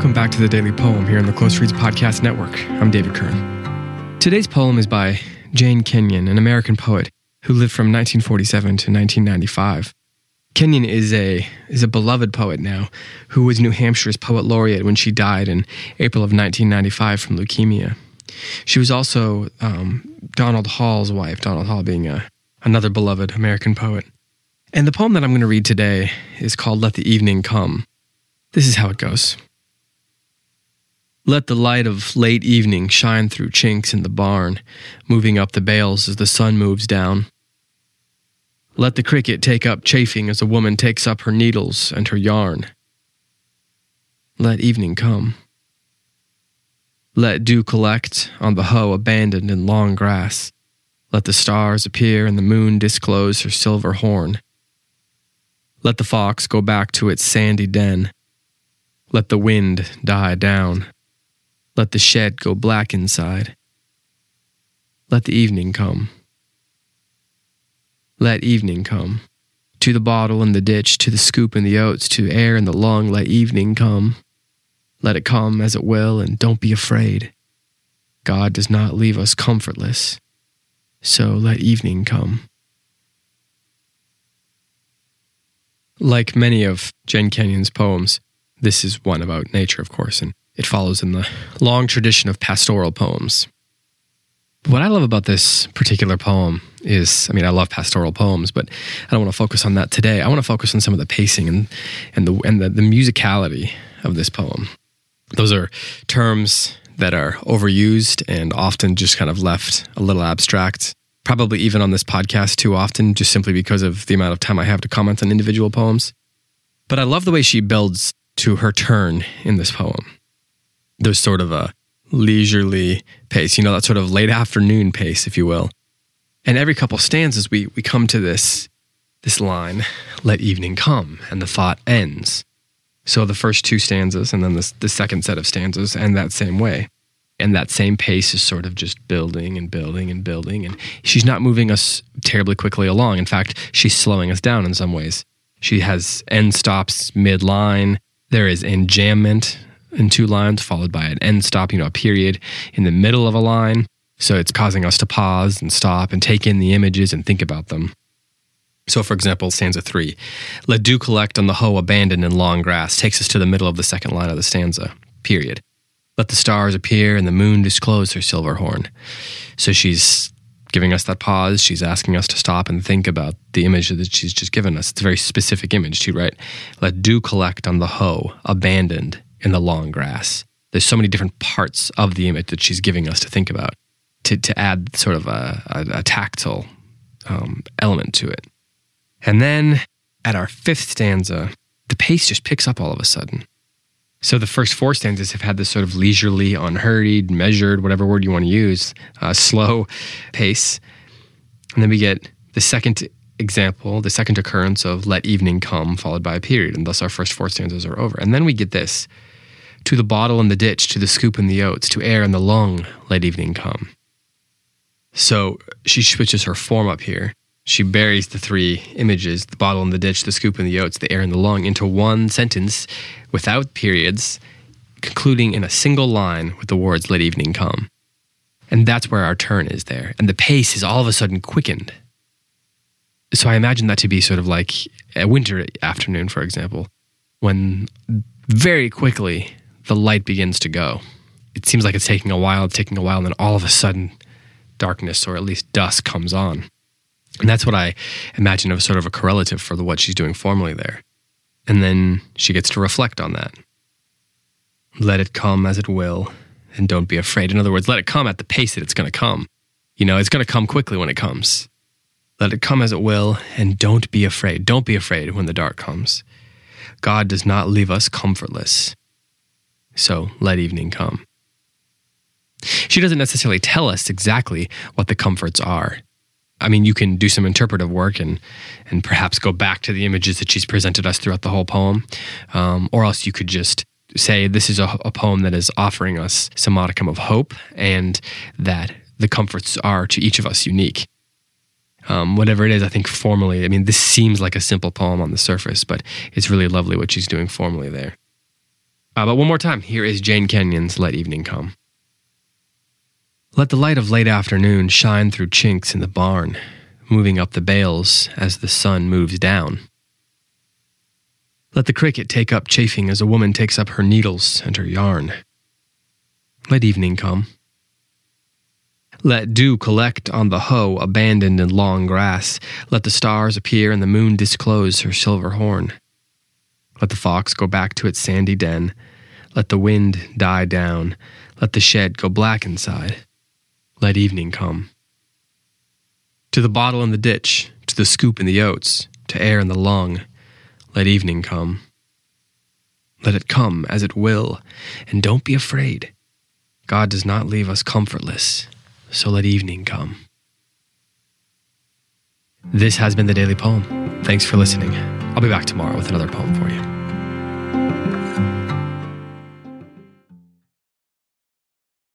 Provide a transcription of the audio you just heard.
welcome back to the Daily Poem here on the Close Reads Podcast Network. I'm David Kern. Today's poem is by Jane Kenyon, an American poet who lived from 1947 to 1995. Kenyon is a is a beloved poet now, who was New Hampshire's poet laureate when she died in April of 1995 from leukemia. She was also um, Donald Hall's wife, Donald Hall being a, another beloved American poet. And the poem that I'm going to read today is called Let the Evening Come. This is how it goes. Let the light of late evening shine through chinks in the barn, moving up the bales as the sun moves down. Let the cricket take up chafing as a woman takes up her needles and her yarn. Let evening come. Let dew collect on the hoe abandoned in long grass. Let the stars appear and the moon disclose her silver horn. Let the fox go back to its sandy den. Let the wind die down. Let the shed go black inside. Let the evening come. Let evening come. To the bottle in the ditch, to the scoop in the oats, to air in the lung, let evening come. Let it come as it will, and don't be afraid. God does not leave us comfortless, so let evening come. Like many of Jen Kenyon's poems, this is one about nature, of course, and it follows in the long tradition of pastoral poems. What I love about this particular poem is, I mean, I love pastoral poems, but I don't want to focus on that today. I want to focus on some of the pacing and and the and the, the musicality of this poem. Those are terms that are overused and often just kind of left a little abstract. Probably even on this podcast too often, just simply because of the amount of time I have to comment on individual poems. But I love the way she builds to her turn in this poem. There's sort of a leisurely pace, you know, that sort of late afternoon pace, if you will. And every couple stanzas, we, we come to this, this line, let evening come, and the thought ends. So the first two stanzas, and then the, the second set of stanzas, and that same way. And that same pace is sort of just building and building and building. And she's not moving us terribly quickly along. In fact, she's slowing us down in some ways. She has end stops mid line. There is enjambment in two lines, followed by an end stop, you know, a period in the middle of a line. So it's causing us to pause and stop and take in the images and think about them. So, for example, stanza three, let dew collect on the hoe abandoned in long grass takes us to the middle of the second line of the stanza, period. Let the stars appear and the moon disclose her silver horn. So she's giving us that pause. She's asking us to stop and think about the image that she's just given us. It's a very specific image, too, right? Let dew collect on the hoe abandoned in the long grass. There's so many different parts of the image that she's giving us to think about to, to add sort of a, a, a tactile um, element to it. And then at our fifth stanza, the pace just picks up all of a sudden. So the first four stanzas have had this sort of leisurely, unhurried, measured, whatever word you want to use, uh, slow pace. And then we get the second example, the second occurrence of let evening come, followed by a period. And thus our first four stanzas are over. And then we get this to the bottle in the ditch, to the scoop in the oats, to air in the lung, let evening come. So she switches her form up here. She buries the three images the bottle in the ditch, the scoop in the oats, the air in the lung into one sentence without periods, concluding in a single line with the words, let evening come. And that's where our turn is there. And the pace is all of a sudden quickened. So I imagine that to be sort of like a winter afternoon, for example, when very quickly the light begins to go. It seems like it's taking a while, it's taking a while, and then all of a sudden darkness or at least dusk comes on. And that's what I imagine of sort of a correlative for the, what she's doing formally there. And then she gets to reflect on that. Let it come as it will, and don't be afraid. In other words, let it come at the pace that it's going to come. You know, it's going to come quickly when it comes. Let it come as it will, and don't be afraid. Don't be afraid when the dark comes. God does not leave us comfortless. So let evening come. She doesn't necessarily tell us exactly what the comforts are. I mean, you can do some interpretive work and and perhaps go back to the images that she's presented us throughout the whole poem, um, or else you could just say this is a, a poem that is offering us some modicum of hope, and that the comforts are to each of us unique. Um, whatever it is, I think formally, I mean, this seems like a simple poem on the surface, but it's really lovely what she's doing formally there. Uh, but one more time, here is Jane Kenyon's Let Evening Come. Let the light of late afternoon shine through chinks in the barn, moving up the bales as the sun moves down. Let the cricket take up chafing as a woman takes up her needles and her yarn. Let evening come. Let dew collect on the hoe abandoned in long grass. Let the stars appear and the moon disclose her silver horn. Let the fox go back to its sandy den. Let the wind die down. Let the shed go black inside. Let evening come. To the bottle in the ditch, to the scoop in the oats, to air in the lung, let evening come. Let it come as it will, and don't be afraid. God does not leave us comfortless, so let evening come. This has been the Daily Poem. Thanks for listening. I'll be back tomorrow with another poem for you.